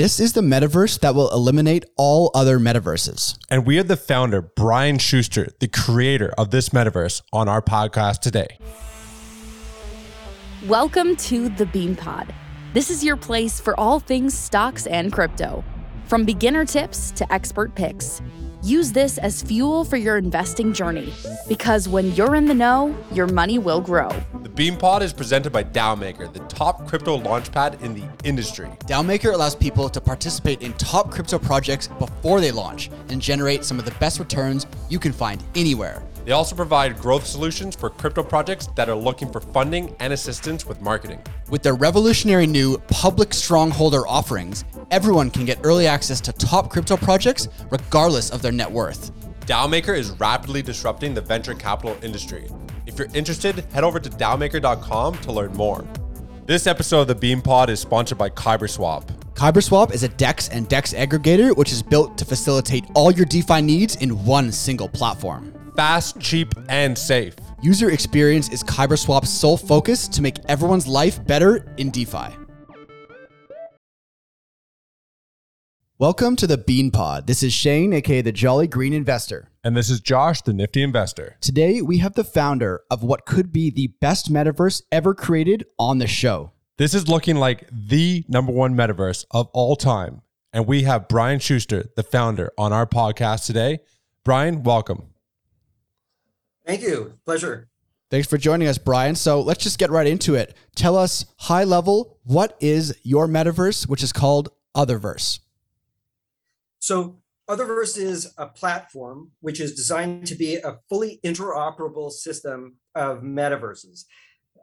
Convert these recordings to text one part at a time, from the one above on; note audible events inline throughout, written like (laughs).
This is the metaverse that will eliminate all other metaverses. And we have the founder, Brian Shuster, the creator of this metaverse, on our podcast today. Welcome to the Bean Pod. This is your place for all things stocks and crypto. From beginner tips to expert picks, use this as fuel for your investing journey because when you're in the know, your money will grow. The BeanPod is presented by DAOmaker, the top crypto launchpad in the industry. DAOmaker allows people to participate in top crypto projects before they launch and generate some of the best returns you can find anywhere. They also provide growth solutions for crypto projects that are looking for funding and assistance with marketing. With their revolutionary new public strongholder offerings, everyone can get early access to top crypto projects regardless of their net worth. DAOmaker is rapidly disrupting the venture capital industry. If you're interested, head over to DAOmaker.com to learn more. This episode of the Bean Pod is sponsored by KyberSwap. KyberSwap is a DEX and DEX aggregator which is built to facilitate all your DeFi needs in one single platform. Fast, cheap, and safe. User experience is KyberSwap's sole focus to make everyone's life better in DeFi. Welcome to the Bean Pod. This is Shane, aka the Jolly Green Investor. And this is Josh, the nifty investor. Today, we have the founder of what could be the best metaverse ever created on the show. This is looking like the number one metaverse of all time. And we have Brian Shuster, the founder, on our podcast today. Brian, welcome. Thank you. Pleasure. Thanks for joining us, Brian. So let's just get right into it. Tell us, high level, what is your metaverse, which is called Utherverse? So, Utherverse is a platform which is designed to be a fully interoperable system of metaverses.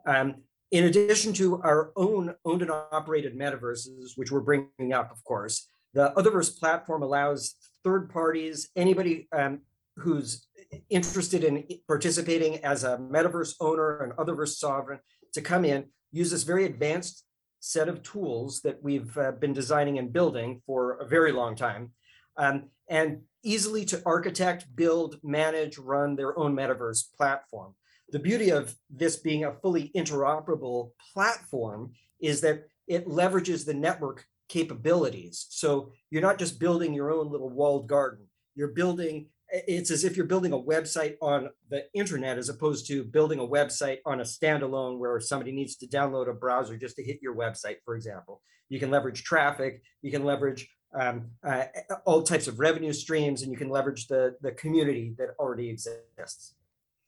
Um, in addition to our own owned and operated metaverses, which we're bringing up, of course, the Utherverse platform allows third parties, anybody um, who's interested in participating as a metaverse owner and Utherverse sovereign to come in, use this very advanced set of tools that we've uh, been designing and building for a very long time um, and easily to architect, build, manage, run their own metaverse platform. The beauty of this being a fully interoperable platform is that it leverages the network capabilities. So you're not just building your own little walled garden, you're building it's as if you're building a website on the internet as opposed to building a website on a standalone where somebody needs to download a browser just to hit your website, for example. You can leverage traffic, you can leverage um, uh, all types of revenue streams, and you can leverage the the community that already exists.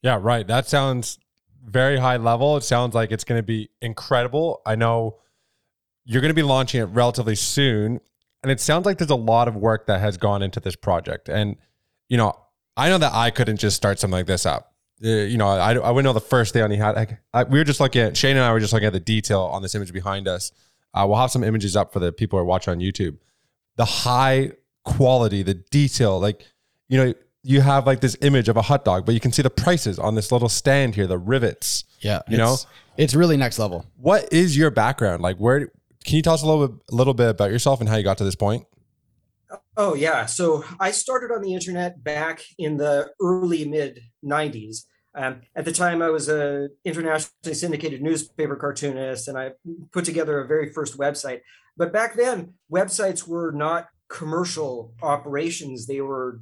Yeah, right. That sounds very high level. It sounds like it's going to be incredible. I know you're going to be launching it relatively soon, and it sounds like there's a lot of work that has gone into this project. And you know, I know that I couldn't just start something like this up. Uh, you know, I, I wouldn't know the first day on he had. Like, I, we were just looking at Shane and I were just looking at the detail on this image behind us. Uh, we'll have some images up for the people who are watching on YouTube the high quality, the detail. Like, you know, you have like this image of a hot dog, but you can see the prices on this little stand here, the rivets. Yeah. You know, it's really next level. What is your background? Like, where can you tell us a little bit, a little bit about yourself and how you got to this point? Oh, yeah. So I started on the internet back in the early mid 90s. Um, at the time, I was a internationally syndicated newspaper cartoonist, and I put together a very first website. But back then, websites were not commercial operations; they were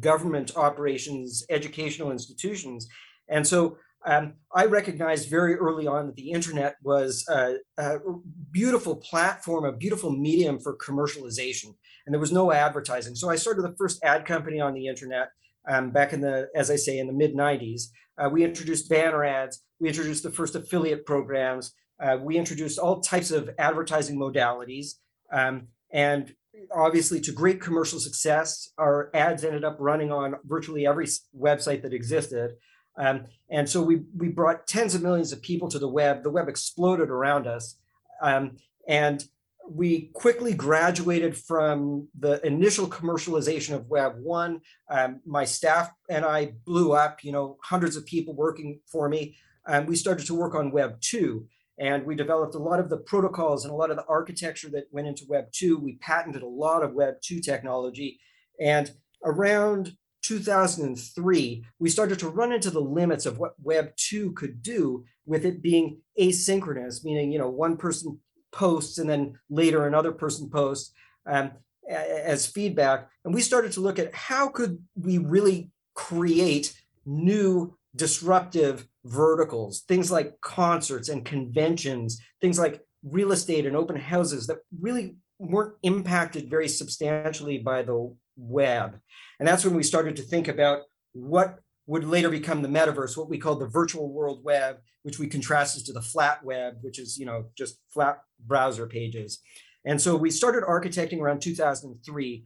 government operations, educational institutions, and so um, I recognized very early on that the internet was a, a, beautiful platform, a beautiful medium for commercialization, and there was no advertising. So I started the first ad company on the internet um, back in the, as I say, in the mid 90s. Uh, we introduced banner ads. We introduced the first affiliate programs. Uh, we introduced all types of advertising modalities. Um, and obviously, to great commercial success, our ads ended up running on virtually every website that existed. Um, and so we, we brought tens of millions of people to the web. The web exploded around us. Um, and we quickly graduated from the initial commercialization of Web 1. Um, my staff and I blew up, you know, hundreds of people working for me. And we started to work on Web 2. And we developed a lot of the protocols and a lot of the architecture that went into Web 2. We patented a lot of Web 2 technology. And around 2003, we started to run into the limits of what Web 2 could do with it being asynchronous, meaning, you know, one person posts and then later another person posts. um, as feedback, and we started to look at how could we really create new disruptive verticals, things like concerts and conventions, things like real estate and open houses that really weren't impacted very substantially by the web. And that's when we started to think about what would later become the metaverse, what we call the virtual world web, which we contrasted to the flat web, which is, you know, just flat browser pages. And so we started architecting around 2003,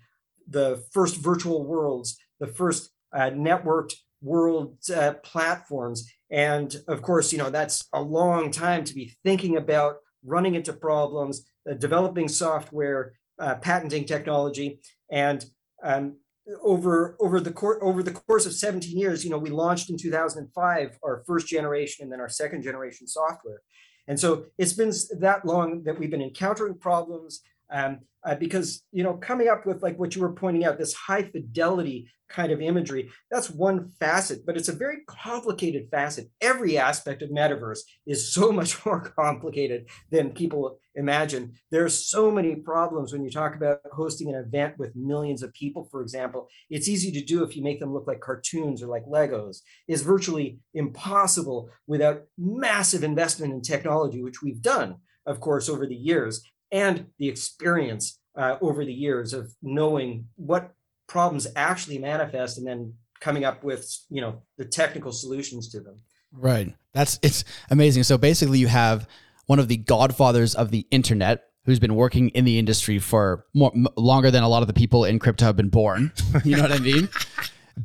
the first virtual worlds, the first uh, networked world uh, platforms. And of course, you know, that's a long time to be thinking about running into problems, uh, developing software, uh, patenting technology. And um, over over the course over the course of 17 years, you know, we launched in 2005 our first generation and then our second generation software. And so it's been that long that we've been encountering problems um, uh, because you know coming up with like what you were pointing out, this high fidelity kind of imagery, that's one facet, but it's a very complicated facet. Every aspect of metaverse is so (laughs) much more complicated than people imagine. There are so many problems when you talk about hosting an event with millions of people, for example. It's easy to do if you make them look like cartoons or like Legos. is virtually impossible without massive investment in technology, which we've done, of course, over the years, and the experience uh, over the years of knowing what problems actually manifest and then coming up with you know the technical solutions to them. Right. That's it's amazing. So basically you have one of the godfathers of the internet who's been working in the industry for more longer than a lot of the people in crypto have been born. (laughs) You know what i mean?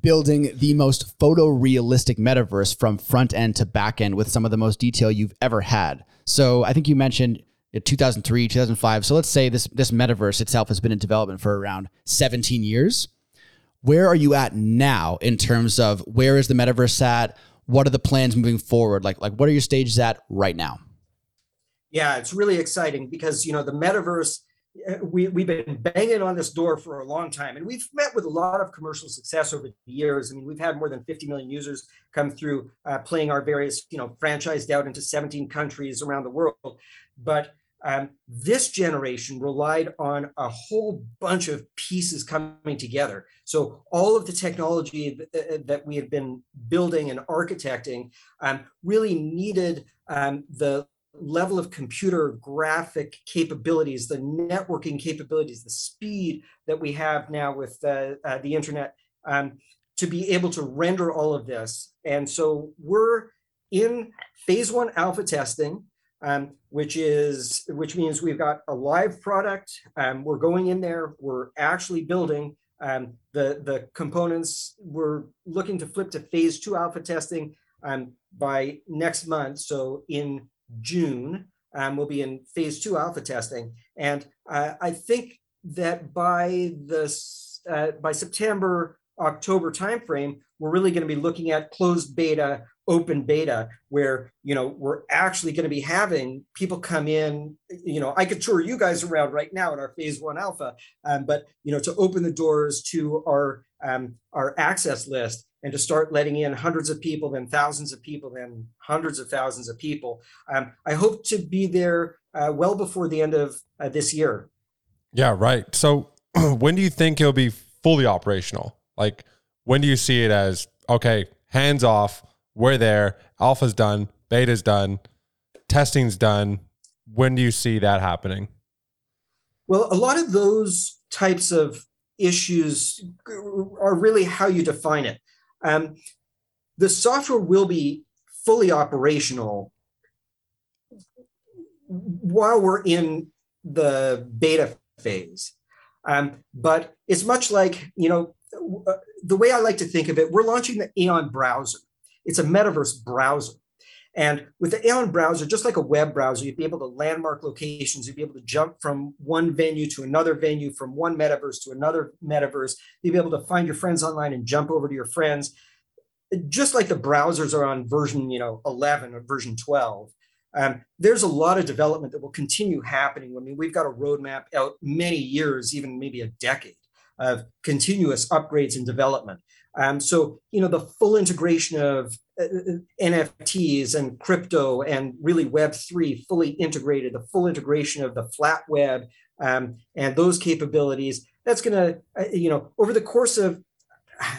Building the most photorealistic metaverse from front end to back end with some of the most detail you've ever had. So i think you mentioned 2003, 2005. So let's say this this metaverse itself has been in development for around 17 years. Where are you at now in terms of where is the metaverse at? What are the plans moving forward? Like like what are your stages at right now? Yeah, it's really exciting because you know the metaverse uh, we, we've been banging on this door for a long time and we've met with a lot of commercial success over the years i mean we've had more than 50 million users come through uh, playing our various you know franchised out into 17 countries around the world but um, this generation relied on a whole bunch of pieces coming together. So all of the technology uh, that we had been building and architecting um, really needed um, the level of computer graphic capabilities, the networking capabilities, the speed that we have now with uh, uh, the internet um, to be able to render all of this. And so we're in phase one alpha testing um, which is which means we've got a live product. Um, we're going in there. We're actually building um, the the components. We're looking to flip to phase two alpha testing um, by next month. So in June, um, we'll be in phase two alpha testing, and uh, I think that by this uh, by September October timeframe, we're really going to be looking at closed beta open beta where you know we're actually going to be having people come in you know i could tour you guys around right now in our phase one alpha um, but you know to open the doors to our um, our access list and to start letting in hundreds of people then thousands of people then hundreds of thousands of people um, i hope to be there uh, well before the end of uh, this year. Yeah right. So (clears throat) when do you think it'll be fully operational? Like when do you see it as okay hands off we're there. Alpha's done. Beta's done. Testing's done. When do you see that happening? Well, a lot of those types of issues are really how you define it. Um, the software will be fully operational while we're in the beta phase. Um, but it's much like, you know, the way I like to think of it, we're launching the Aeon browser. It's a metaverse browser. And with the Aeon browser, just like a web browser, you'd be able to landmark locations. You'd be able to jump from one venue to another venue, from one metaverse to another metaverse. You'd be able to find your friends online and jump over to your friends. Just like the browsers are on version, you know, 11 or version 12. Um, there's a lot of development that will continue happening. I mean, we've got a roadmap out many years, even maybe a decade of continuous upgrades and development. Um, so, you know, the full integration of uh, uh NFTs and crypto and really Web3 fully integrated, the full integration of the flat web um, and those capabilities. That's going to, uh, you know, over the course of,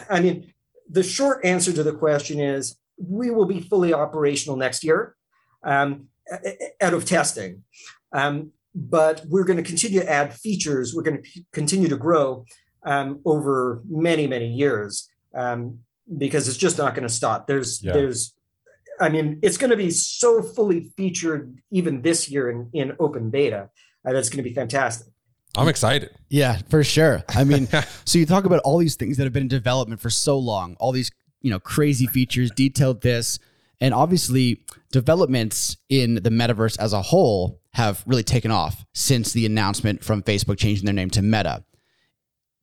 I mean, the short answer to the question is we will be fully operational next year um, out of testing. Um, but we're going to continue to add features. We're going to continue to grow um, over many, many years um, because it's just not going to stop. There's, Yeah. there's, I mean, it's going to be so fully featured even this year in, in open beta. Uh, that's going to be fantastic. I'm excited. Yeah, for sure. I mean, (laughs) so you talk about all these things that have been in development for so long, all these, you know, crazy features, detailed this, and obviously developments in the metaverse as a whole have really taken off since the announcement from Facebook changing their name to Meta.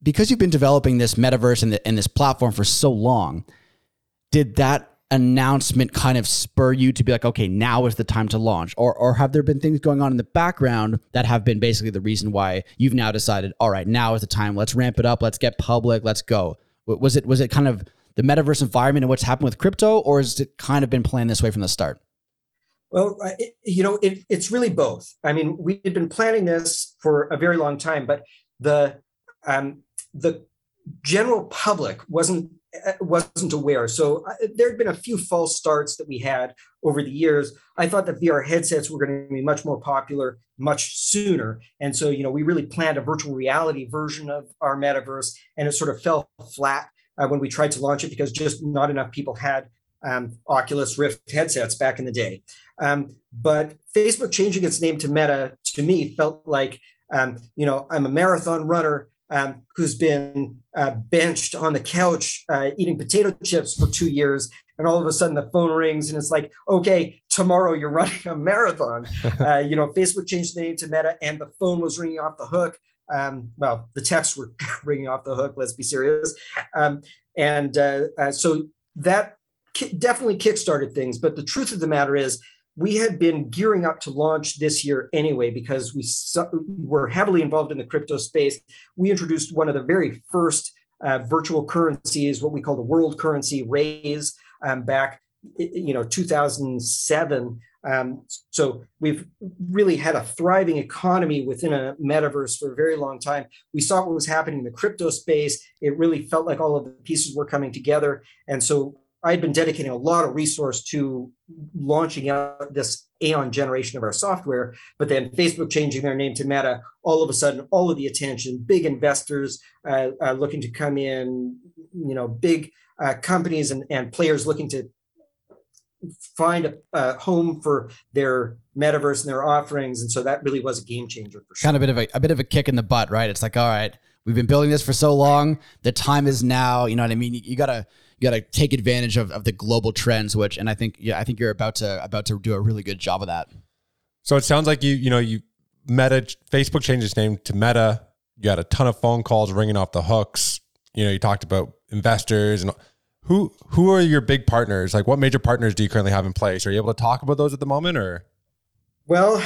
Because you've been developing this metaverse and, the, and this platform for so long, did that announcement kind of spur you to be like, okay, now is the time to launch? Or, or have there been things going on in the background that have been basically the reason why you've now decided, all right, now is the time. Let's ramp it up. Let's get public. Let's go. Was it was it kind of the metaverse environment and what's happened with crypto, or has it kind of been planned this way from the start? Well, it, you know, it, it's really both. I mean, we had been planning this for a very long time, but the um, the general public wasn't uh, wasn't aware. So uh, there had been a few false starts that we had over the years. I thought that VR headsets were going to be much more popular much sooner, and so you know, we really planned a virtual reality version of our metaverse, and it sort of fell flat uh, when we tried to launch it because just not enough people had um, Oculus Rift headsets back in the day. Um, but Facebook changing its name to Meta to me felt like, um, you know, I'm a marathon runner um, who's been uh, benched on the couch uh, eating potato chips for two years. And all of a sudden the phone rings and it's like, okay, tomorrow you're (laughs) running a marathon. (laughs) uh, you know, Facebook changed the name to Meta and the phone was ringing off the hook. Um, well, the texts were (laughs) ringing off the hook, let's be serious. Um, and uh, uh, so that ki- definitely kickstarted things. But the truth of the matter is, we had been gearing up to launch this year anyway because we su- were heavily involved in the crypto space. We introduced one of the very first uh, virtual currencies, what we call the world currency raise, um, back you know 2007. Um, so we've really had a thriving economy within a metaverse for a very long time. We saw what was happening in the crypto space. It really felt like all of the pieces were coming together, and so I'd been dedicating a lot of resource to launching out this Aeon generation of our software, but then Facebook changing their name to Meta, all of a sudden, all of the attention, big investors uh, uh, looking to come in, you know, big uh, companies and, and players looking to find a, a home for their metaverse and their offerings, and so that really was a game changer for sure. Kind of a bit of a, a bit of a kick in the butt, right? It's like, all right, we've been building this for so long. The time is now. You know what I mean? You, you gotta you gotta take advantage of, of the global trends, which and I think yeah, I think you're about to about to do a really good job of that. So it sounds like you, you know, you Meta, Facebook changed its name to Meta. You got a ton of phone calls ringing off the hooks. You know, you talked about investors and who who are your big partners? Like, what major partners do you currently have in place? Are you able to talk about those at the moment, or Well,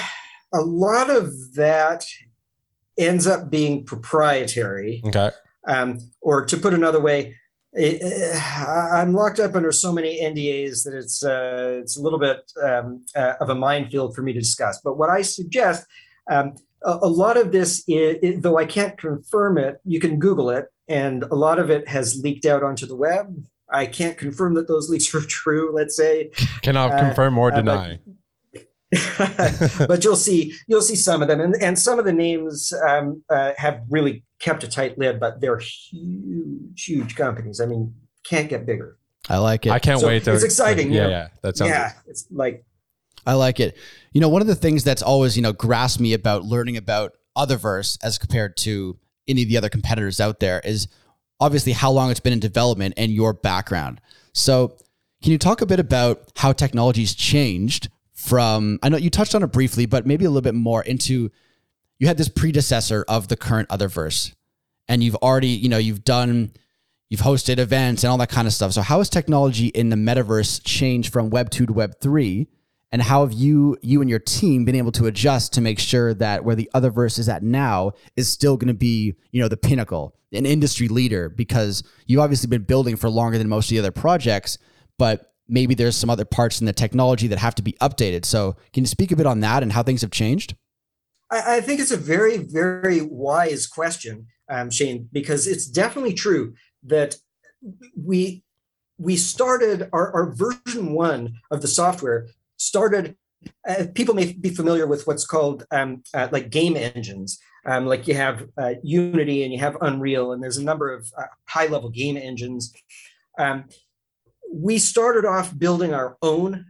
a lot of that ends up being proprietary. okay? Um, or to put another way, it, I- I'm locked up under so many NDAs that it's uh, it's a little bit um, uh, of a minefield for me to discuss. But what I suggest, um, a, a lot of this, i i though I can't confirm it, you can Google it, and a lot of it has leaked out onto the web. I can't confirm that those (laughs) leaks are true. Let's say, Cannot Uh, confirm or uh, but- deny. (laughs) but you'll see you'll see some of them, and, and some of the names um, uh, have really kept a tight lid, but they're huge, huge companies. I mean, can't get bigger. I like it. I can't So wait to. it's exciting, Yeah, you yeah, that sounds. yeah, it's like I like it. You know, one of the things that's always, you know, grasped me about learning about Utherverse as compared to any of the other competitors out there is obviously how long it's been in development and your background. So, can you talk a bit about how technology's changed from I know you touched on it briefly, but maybe a little bit more into you had this predecessor of the current Utherverse and you've already, you know, you've done you've hosted events and all that kind of stuff. So how has technology in the metaverse changed from web 2 to web 3 and how have you you and your team been able to adjust to make sure that where the Utherverse is at now is still going to be, you know, the pinnacle, an industry leader? Because you've obviously been building for longer than most of the other projects, but maybe there's some other parts in the technology that have to be updated. So, can you speak a bit on that and how things have changed? I, I think it's a very, very wise question, um, Shane, because it's definitely true that we we started our, our version one of the software started uh, people may be familiar with what's called um, uh, like game engines um, like you have uh, unity and you have unreal and there's a number of uh, high level game engines um, we started off building our own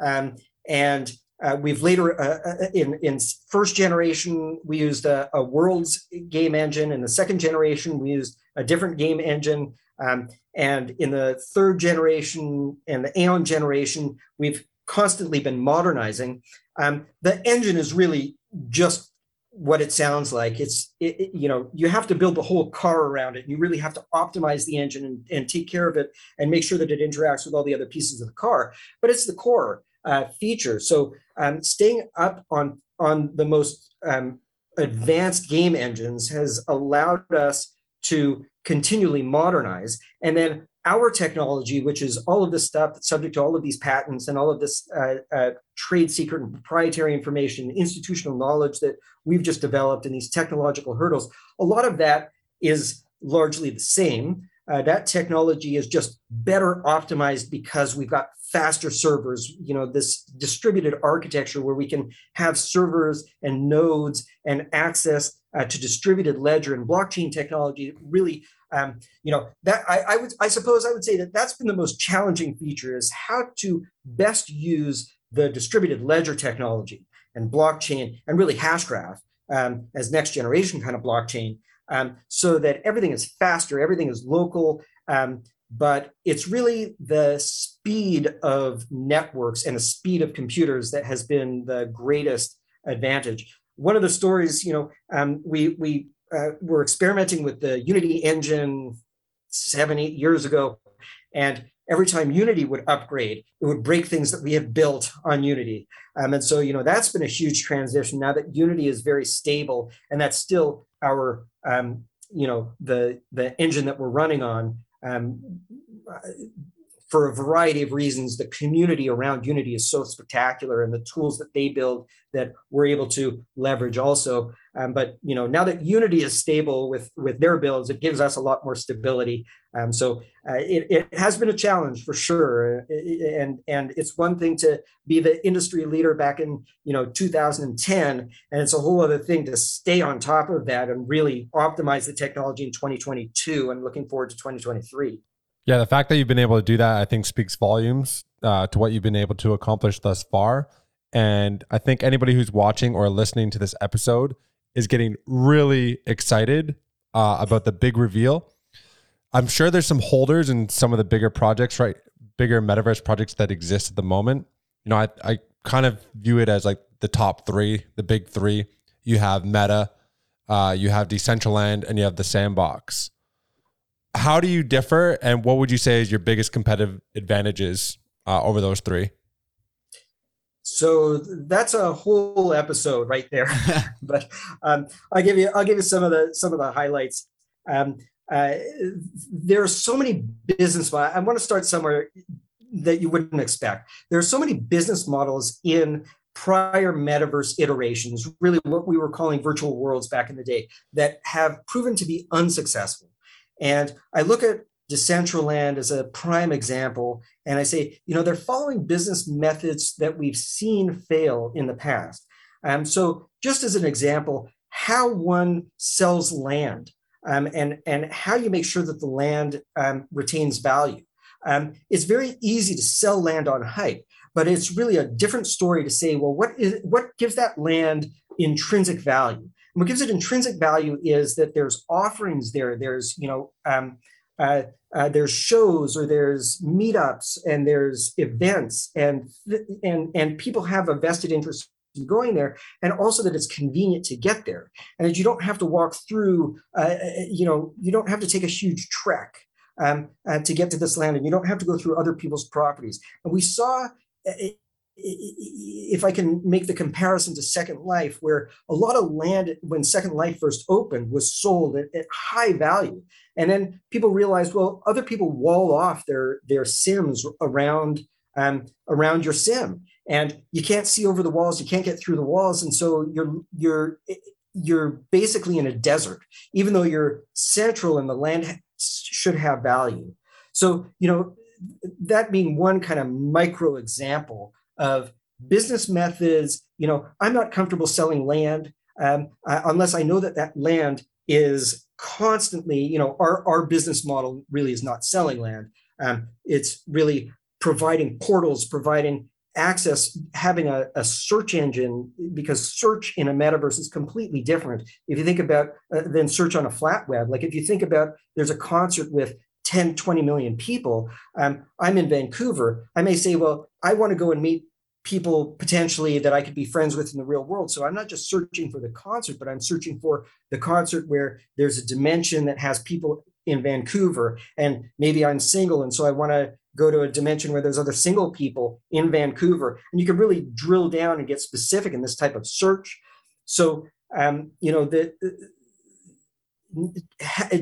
um, and uh, we've later uh, uh, in in first generation we used a, a, world's game engine. In the second generation we used a different game engine, um, and in the third generation and the Aeon generation we've constantly been modernizing. Um, the engine is really just what it sounds like. It's it, it, you know you have to build the whole car around it. You really have to optimize the engine and, and take care of it and make sure that it interacts with all the other pieces of the car. But it's the core uh, feature. So um, staying up on on the most um, advanced game engines has allowed us to continually modernize. And then our technology, which is all of this stuff that's subject to all of these patents and all of this uh, uh, trade secret and proprietary information, institutional knowledge that we've just developed, and these technological hurdles, a lot of that is largely the same. Uh, that technology is just better optimized because we've got faster servers you know this distributed architecture where we can have servers and nodes and access uh, to distributed ledger and blockchain technology really um, you know that I, I would i suppose i would say that that's been the most challenging feature is how to best use the distributed ledger technology and blockchain and really hashgraph um, as next generation kind of blockchain um, so that everything is faster everything is local um, but it's really the speed of networks and the speed of computers that has been the greatest advantage. One of the stories, you know, um, we we uh, were experimenting with the Unity engine seven eight years ago, and every time Unity would upgrade, it would break things that we had built on Unity. Um, and so, you know, that's been a huge transition now that Unity is very stable, and that's still our, um, you know, the the engine that we're running on um, for a variety of reasons, the community around Unity is so spectacular, and the tools that they build that we're able to leverage also. Um, but you know, now that Unity is stable with with their builds, it gives us a lot more stability. Um, so uh, it, it has been a challenge for sure, and and it's one thing to be the industry leader back in you know 2010, and it's a whole other thing to stay on top of that and really optimize the technology in 2022. And looking forward to 2023. Yeah, the fact that you've been able to do that, I think, speaks volumes uh, to what you've been able to accomplish thus far. And I think anybody who's watching or listening to this episode is getting really excited uh, about the big reveal. I'm sure there's some holders in some of the bigger projects, right? Bigger metaverse projects that exist at the moment. You know, I, I kind of view it as like the top three, the big three. You have Meta, uh, you have Decentraland, and you have the Sandbox how do you differ, and what would you say is your biggest competitive advantages uh, over those three? So that's a whole episode right there. (laughs) but um, I'll give you I'll give you some of the some of the highlights. Um, uh, there are so many business. models I want to start somewhere that you wouldn't expect. There are so many business models in prior metaverse iterations, really what we were calling virtual worlds back in the day, that have proven to be unsuccessful. And I look at Decentraland as a prime example, and I say, you know, they're following business methods that we've seen fail in the past. Um, so, just as an example, how one sells land um, and, and how you make sure that the land um, retains value. Um, it's very easy to sell land on hype, but it's really a different story to say, well, what is what gives that land intrinsic value? What gives it intrinsic value is that there's offerings there. There's, you know, um, uh, uh, there's shows or there's meetups and there's events and and and people have a vested interest in going there and also that it's convenient to get there and that you don't have to walk through uh, you know you don't have to take a huge trek um, uh, to get to this land and you don't have to go through other people's properties and we saw uh, if I can make the comparison to Second Life, where a lot of land when Second Life first opened was sold at, at, high value, and then people realized, well, other people wall off their their sims around um, around your sim, and you can't see over the walls, you can't get through the walls, and so you're you're you're basically in a desert, even though you're central and the land should have value. So you know that being one kind of micro example of business methods. You know, I'm not comfortable selling land um, uh, unless I know that that land is constantly, you know, our, our business model really is not selling land. Um, it's really providing portals, providing access, having a, a, search engine, because search in a metaverse is completely different. If you think about uh, than search on a flat web, like if you think about there's a concert with 10, 20 million people, um, I'm in Vancouver, I may say, well, I want to go and meet people potentially that I could be friends with in the real world. So I'm not just searching for the concert, but I'm searching for the concert where there's a dimension that has people in Vancouver and maybe I'm single and so I want to go to a dimension where there's other single people in Vancouver and you can really drill down and get specific in this type of search. So um, you know the,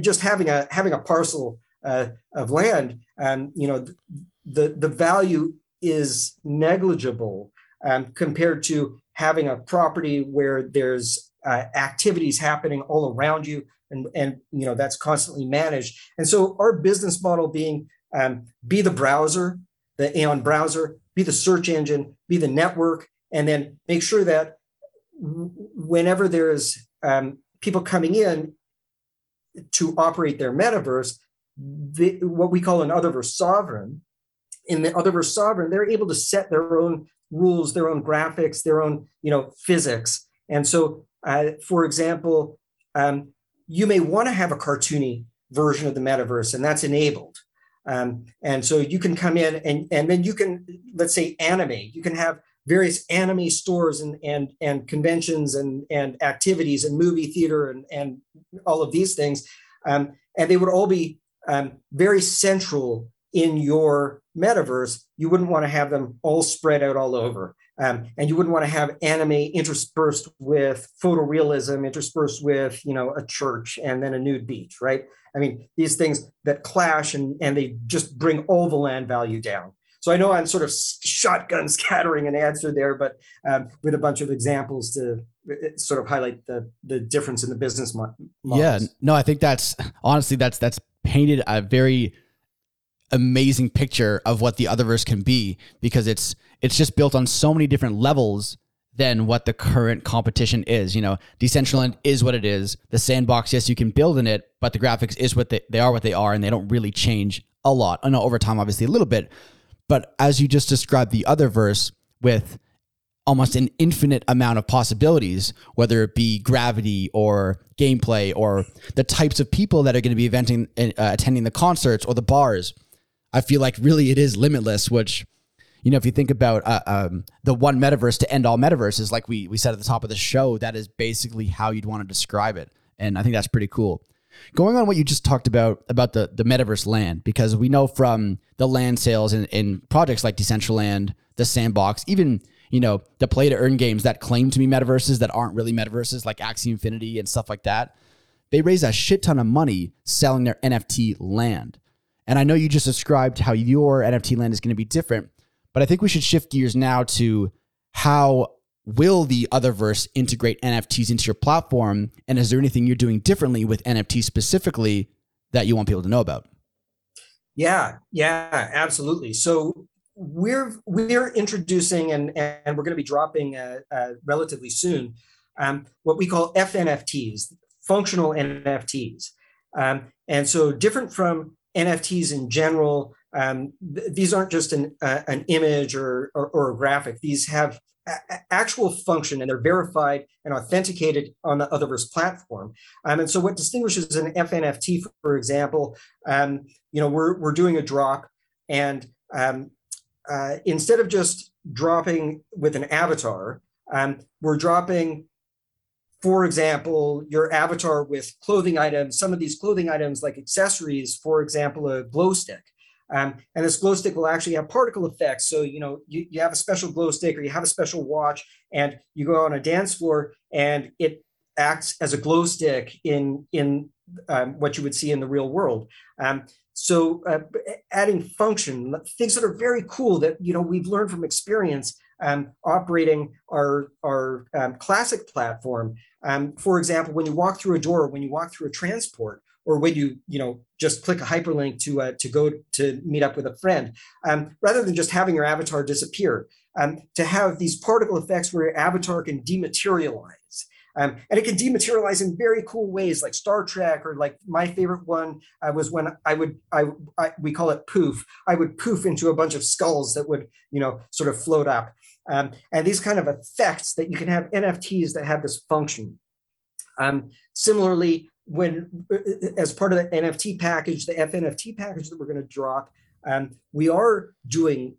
just having a having a parcel uh, of land, um, you know the the value is negligible um, compared to having a property where there's uh, activities happening all around you and and you know that's constantly managed. And so our business model being um, be the browser the aeon browser be the search engine be the network and then make sure that whenever there's um, people coming in to operate their metaverse the, what we call an Utherverse sovereign in the Utherverse Sovereign, they're able to set their own rules, their own graphics, their own you know physics. And so, uh, for example, um, you may want to have a cartoony version of the metaverse, and that's enabled. Um, and so you can come in and and then you can let's say anime. You can have various anime stores and and and conventions and and activities and movie theater and and all of these things, um, and they would all be um, very central in your metaverse, you wouldn't want to have them all spread out all over. Um, and you wouldn't want to have anime interspersed with photorealism, interspersed with, you know, a church and then a nude beach, right? I mean, these things that clash and, and they just bring all the land value down. So I know I'm sort of shotgun (laughs) scattering an answer there, but um, with a bunch of examples to uh, sort of highlight the the difference in the business models. Yeah, no, I think that's honestly that's that's painted a very amazing picture of what the Utherverse can be because it's it's just built on so many different levels than what the current competition is. You know, Decentraland is what it is. The sandbox, yes, you can build in it, but the graphics is what they, they are what they are, and they don't really change a lot. I know over time, obviously, a little bit. But as you just described the Utherverse with almost an infinite amount of possibilities, whether it be gravity or gameplay or the types of people that are going to be eventing, uh, attending the concerts or the bars I feel like really it is limitless, which, you know, if you think about uh, um, the one metaverse to end all metaverses, like we, we said at the top of the show, that is basically how you'd want to describe it. And I think that's pretty cool. Going on what you just talked about, about the, the metaverse land, because we know from the land sales in, in projects like Decentraland, the Sandbox, even, you know, the play to earn games that claim to be metaverses that aren't really metaverses, like Axie Infinity and stuff like that, they raise a shit ton of money selling their NFT land. And I know you just described how your NFT land is going to be different, but I think we should shift gears now to how will the Utherverse integrate NFTs into your platform? And is there anything you're doing differently with NFTs specifically that you want people to know about? Yeah, yeah, absolutely. So we're we're introducing and and we're going to be dropping uh, uh, relatively soon um, what we call FNFTs, functional NFTs. Um, and so different from NFTs in general, um, th- these aren't just an, uh, an image or, or, or, a graphic. These have a- actual function and they're verified and authenticated on the Utherverse platform. Um, and so what distinguishes an FNFT, for example, um, you know, we're, we're doing a drop and um, uh, instead of just dropping with an avatar, um, we're dropping for example, your avatar with clothing items, some of these clothing items like accessories, for example, a glow stick. Um, and this glow stick will actually have particle effects. So, you know, you, you have a special glow stick or you have a special watch and you go on a dance floor and it acts as a glow stick in, in um, what you would see in the real world. Um, so uh, adding function, things that are very cool that, you know, we've learned from experience um, operating our our um, classic platform. Um, for example, when you walk through a door, when you walk through a transport, or when you you know just click a hyperlink to uh, to go to meet up with a friend, um, rather than just having your avatar disappear, um, to have these particle effects where your avatar can dematerialize. Um, and it can dematerialize in very cool ways, like Star Trek, or like my favorite one uh, was when I would, I, I, we call it poof. I would poof into a bunch of skulls that would, you know, sort of float up. Um, and these kind of effects that you can have NFTs that have this function. Um, similarly, when uh, uh, as part of the NFT package, the FNFT package that we're going to drop, um, we are doing.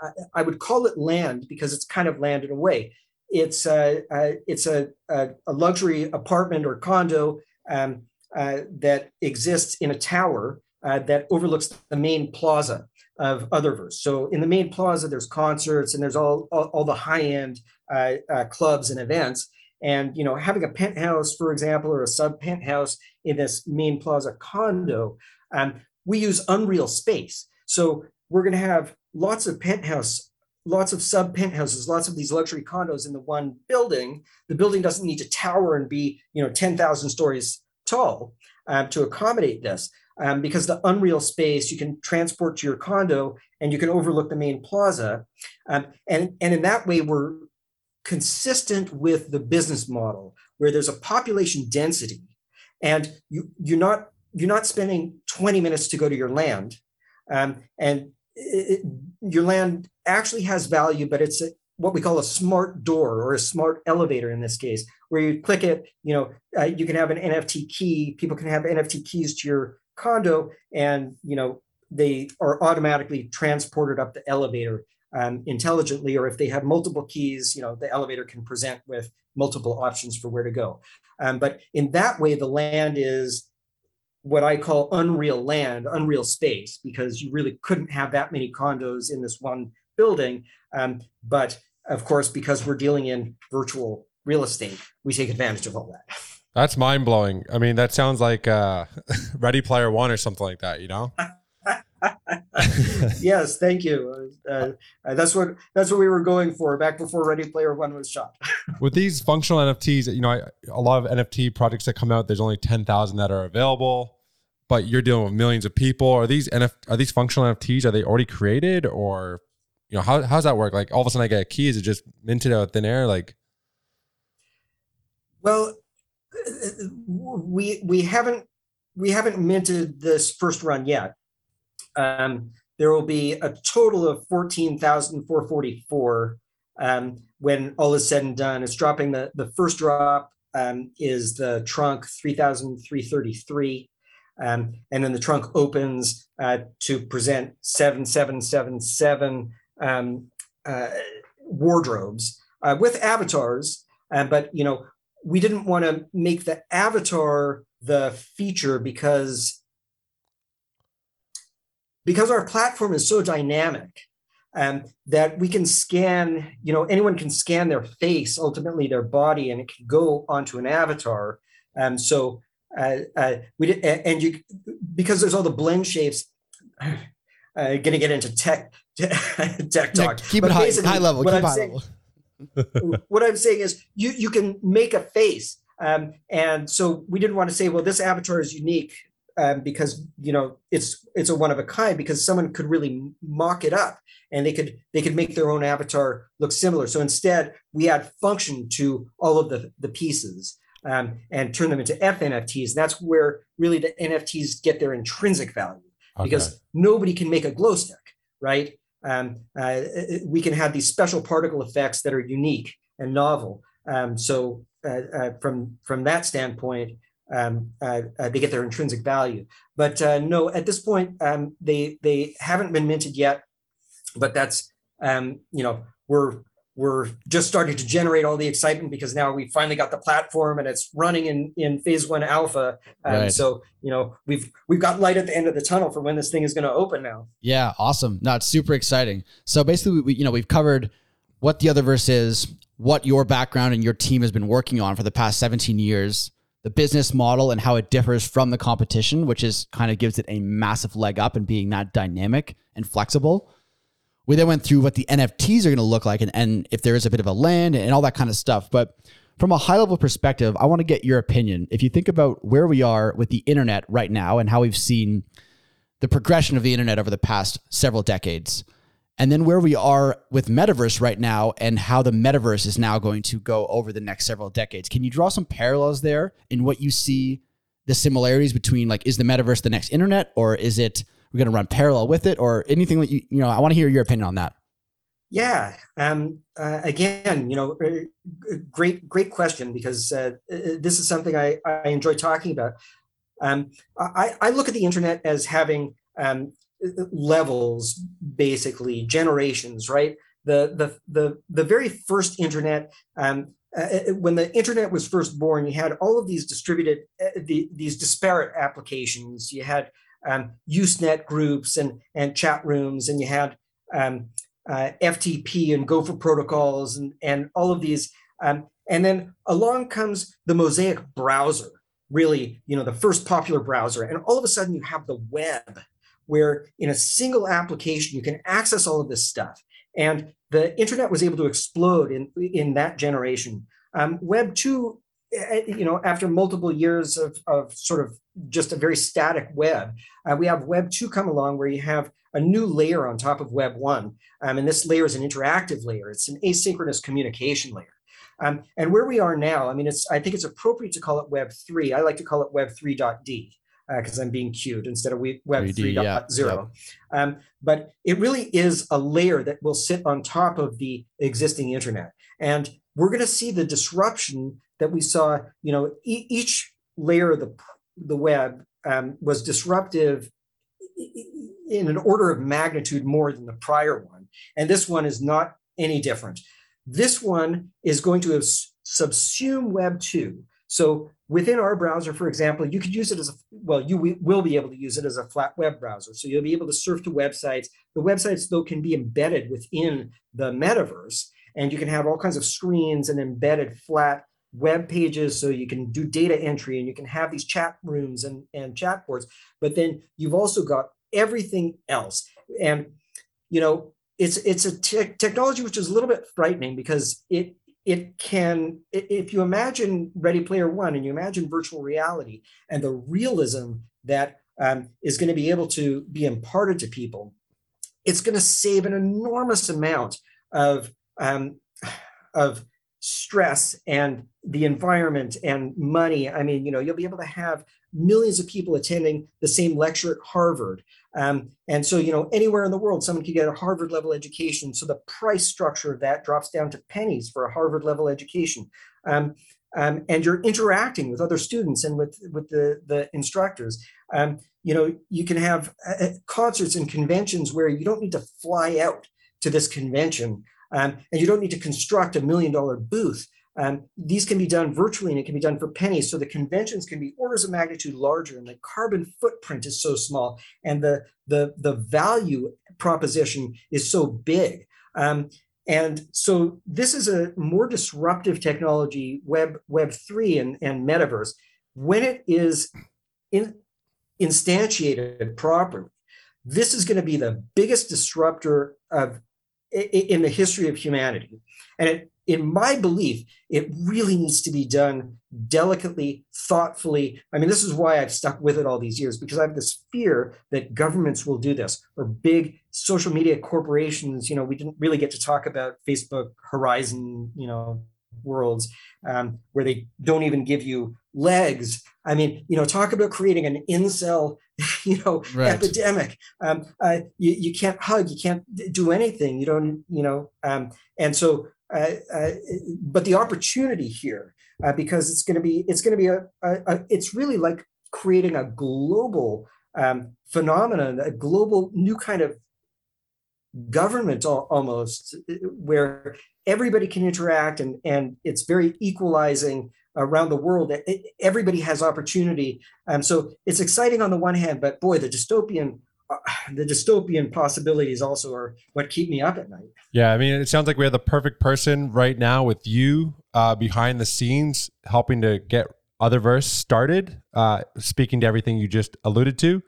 I, I would call it land because it's kind of land in a way it's a, a it's a, a, luxury apartment or condo um, uh, that exists in a tower uh, that overlooks the main plaza of Utherverse. So in the main plaza, there's concerts and there's all all, all the high end uh, uh, clubs and events. And you know, having a penthouse, for example, or a sub penthouse in this main plaza condo, um, we use Unreal Space. So we're going to have lots of penthouse lots of sub penthouses, lots of these luxury condos in the one building. The building doesn't need to tower and be, you know, 10,000 stories tall um, to accommodate this. Um, because the unreal space you can transport to your condo and you can overlook the main plaza. Um, and, and in that way, we're consistent with the business model where there's a population density and you, you're not you're not spending 20 minutes to go to your land um, and it, your land actually has value, but it's a, what we call a smart door or a smart elevator in this case, where you click it, you know, uh, you can have an NFT key. People can have NFT keys to your condo, and you know they are automatically transported up the elevator um, intelligently. Or if they have multiple keys, you know, the elevator can present with multiple options for where to go. Um, but in that way, the land is what I call unreal land, unreal space, because you really couldn't have that many condos in this one building. Um, but of course, because we're dealing in virtual real estate, we take advantage of all that. That's mind blowing. I mean, that sounds like uh, (laughs) Ready Player One or something like that. You know. (laughs) yes, thank you. Uh, uh, that's what that's what we were going for back before Ready Player One was shot. (laughs) With these functional NFTs, you know, I, a lot of NFT projects that come out, there's only ten thousand that are available but you're dealing with millions of people. Are these NF are these functional NFTs? Are they already created or you know how how's that work? Like all of a sudden I get a key, is it just minted out of thin air? Like well we we haven't we haven't minted this first run yet. Um, there will be a total of 14,444 um, when all is said and done. It's dropping the, the first drop um, is the trunk 3,333. Um, and then the trunk opens uh, to present 7777 um, uh, wardrobes uh, with avatars. Uh, but, you know, we didn't want to make the avatar the feature because because our platform is so dynamic um, that we can scan, you know, anyone can scan their face, ultimately their body, and it can go onto an avatar. Um, so uh, uh, we did, and you because there's all the blend shapes. (sighs) Uh, going to get into tech (laughs) tech talk. Yeah, keep but it high, high level. What, I'm saying, (laughs) what I'm saying is you you can make a face, um, and so we didn't want to say, well, this avatar is unique um, because you know it's it's a one of a kind because someone could really mock it up and they could they could make their own avatar look similar. So instead, we add function to all of the the pieces um, and turn them into FNFTs. And that's where really the NFTs get their intrinsic value okay. because nobody can make a glow stick, right? Um, uh, we can have these special particle effects that are unique and novel. Um, so uh, uh, from from that standpoint, um, uh, uh, they get their intrinsic value. But uh, no, at this point, um, they they haven't been minted yet. But that's um, you know we're we're just starting to generate all the excitement because now we finally got the platform and it's running in in phase one alpha. Um, right. So you know we've we've got light at the end of the tunnel for when this thing is going to open now. Yeah, awesome. No, it's super exciting. So basically, we, you know we've covered what the Utherverse is, what your background and your team has been working on for the past 17 years, the business model and how it differs from the competition, which is kind of gives it a massive leg up in being that dynamic and flexible We then went through what the NFTs are going to look like and, and if there is a bit of a land and all that kind of stuff. But from a high level perspective, I want to get your opinion. If you think about where we are with the internet right now and how we've seen the progression of the internet over the past several decades, and then where we are with metaverse right now and how the metaverse is now going to go over the next several decades. Can you draw some parallels there in what you see the similarities between like is the metaverse the next internet or is it we're going to run parallel with it or anything that you you know I want to hear your opinion on that. Yeah. Um, uh, again, you know, uh, great, great question because uh, uh, this is something I, I enjoy talking about. Um, I, I look at the internet as having um, levels, basically generations, right? The the the the very first internet. Um, uh, when the internet was first born, you had all of these distributed, uh, the, these disparate applications. You had um, Usenet groups and and chat rooms, and you had um, uh, FTP and Gopher protocols and, and all of these. Um, and then along comes the Mosaic browser, really, you know, the first popular browser. And all of a sudden you have the web, where in a single application you can access all of this stuff. And the internet was able to explode in, in that generation. Um, web 2 eh, you know, after multiple years of, of sort of just a very static web, uh, we have Web 2 come along where you have a new layer on top of Web 1. Um, and this layer is an interactive layer. It's an asynchronous communication layer. Um, and where we are now, I mean, it's I think it's appropriate to call it Web 3. I like to call it Web 3.d because uh, I'm being cute instead of Web 3.0. Yeah, um, but it really is a layer that will sit on top of the existing internet. And we're going to see the disruption that we saw, you know, e- each layer of the, the web um, was disruptive in an order of magnitude more than the prior one. And this one is not any different. This one is going to subsume Web 2. So within our browser, for example, you could use it as a, well, you will be able to use it as a flat web browser. So you'll be able to surf to websites. The websites, though, can be embedded within the metaverse. And you can have all kinds of screens and embedded flat web pages so you can do data entry and you can have these chat rooms and, and chat boards. But then you've also got everything else. And you know, it's it's a te- technology which is a little bit frightening because it it can if you imagine Ready Player One and you imagine virtual reality and the realism that um, is going to be able to be imparted to people, it's going to save an enormous amount of um, of stress and the environment and money. I mean, you know, you'll be able to have millions of people attending the same lecture at Harvard. Um, and so, you know, anywhere in the world, someone could get a Harvard level education. So the price structure of that drops down to pennies for a Harvard level education. Um, um, and you're interacting with other students and with, with the, the instructors. Um, you know, you can have uh, uh, concerts and conventions where you don't need to fly out to this convention um, and you don't need to construct a million dollar booth. Um, these can be done virtually and it can be done for pennies. So the conventions can be orders of magnitude larger and the carbon footprint is so small and the, the, the value proposition is so big. Um, and so this is a more disruptive technology, Web, Web 3 and, and metaverse. When it is in, instantiated properly, this is going to be the biggest disruptor of in the history of humanity. And it, in my belief, it really needs to be done delicately, thoughtfully. I mean, this is why I've stuck with it all these years because I have this fear that governments will do this or big social media corporations. You know, we didn't really get to talk about Facebook Horizon, you know, worlds um, where they don't even give you legs. I mean, you know, talk about creating an incel, (laughs) you know, right. epidemic. Um, uh, you, you can't hug, you can't do anything. You don't, you know, um, and so but the opportunity here, uh, because it's going to be, it's going to be a, a, a, it's really like creating a global um, phenomenon, a global new kind of government almost, where everybody can interact and and it's very equalizing around the world. Everybody has opportunity, um, so it's exciting on the one hand, but boy, the dystopian (sighs) the dystopian possibilities also are what keep me up at night. Yeah, I mean, it sounds like we have the perfect person right now with you uh, behind the scenes, helping to get Utherverse started. Uh, speaking to everything you just alluded to,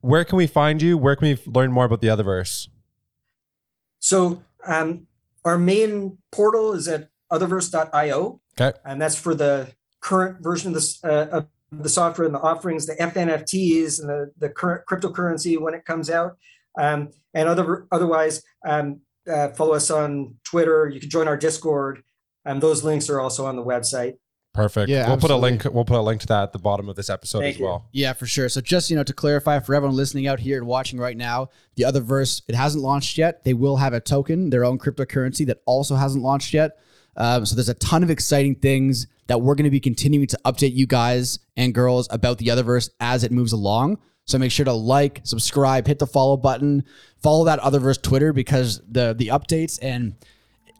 where can we find you? Where can we learn more about the Utherverse? So um, our main portal is at utherverse.io. Okay. And that's for the current version of this uh, of the software and the offerings, the FNFTs and the, the current cryptocurrency when it comes out. Um, and other otherwise, um, uh, follow us on Twitter. You can join our Discord. And those links are also on the website. Perfect. Yeah, we'll put a link. We'll put a link to that at the bottom of this episode Thank as you. well. Yeah, for sure. So just you know to clarify for everyone listening out here and watching right now, the Utherverse it hasn't launched yet. They will have a token, their own cryptocurrency that also hasn't launched yet. Um, so there's a ton of exciting things that we're going to be continuing to update you guys and girls about the Utherverse as it moves along. So make sure to like, subscribe, hit the follow button, follow that Utherverse Twitter because the the updates and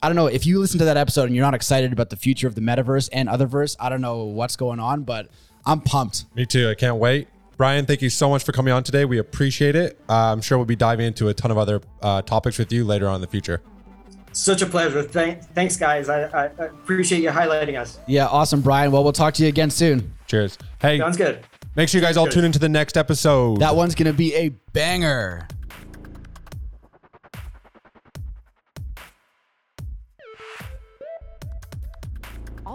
I don't know if you listen to that episode and you're not excited about the future of the metaverse and Utherverse. I don't know what's going on, but I'm pumped. Me too. I can't wait. Brian, thank you so much for coming on today. We appreciate it. Uh, I'm sure we'll be diving into a ton of other uh, topics with you later on in the future. Such a pleasure. Thank, thanks, guys. I, I, I appreciate you highlighting us. Yeah, awesome, Brian. Well, we'll talk to you again soon. Cheers. Hey, Sounds good. make sure you guys all Cheers. tune into the next episode. That one's going to be a banger.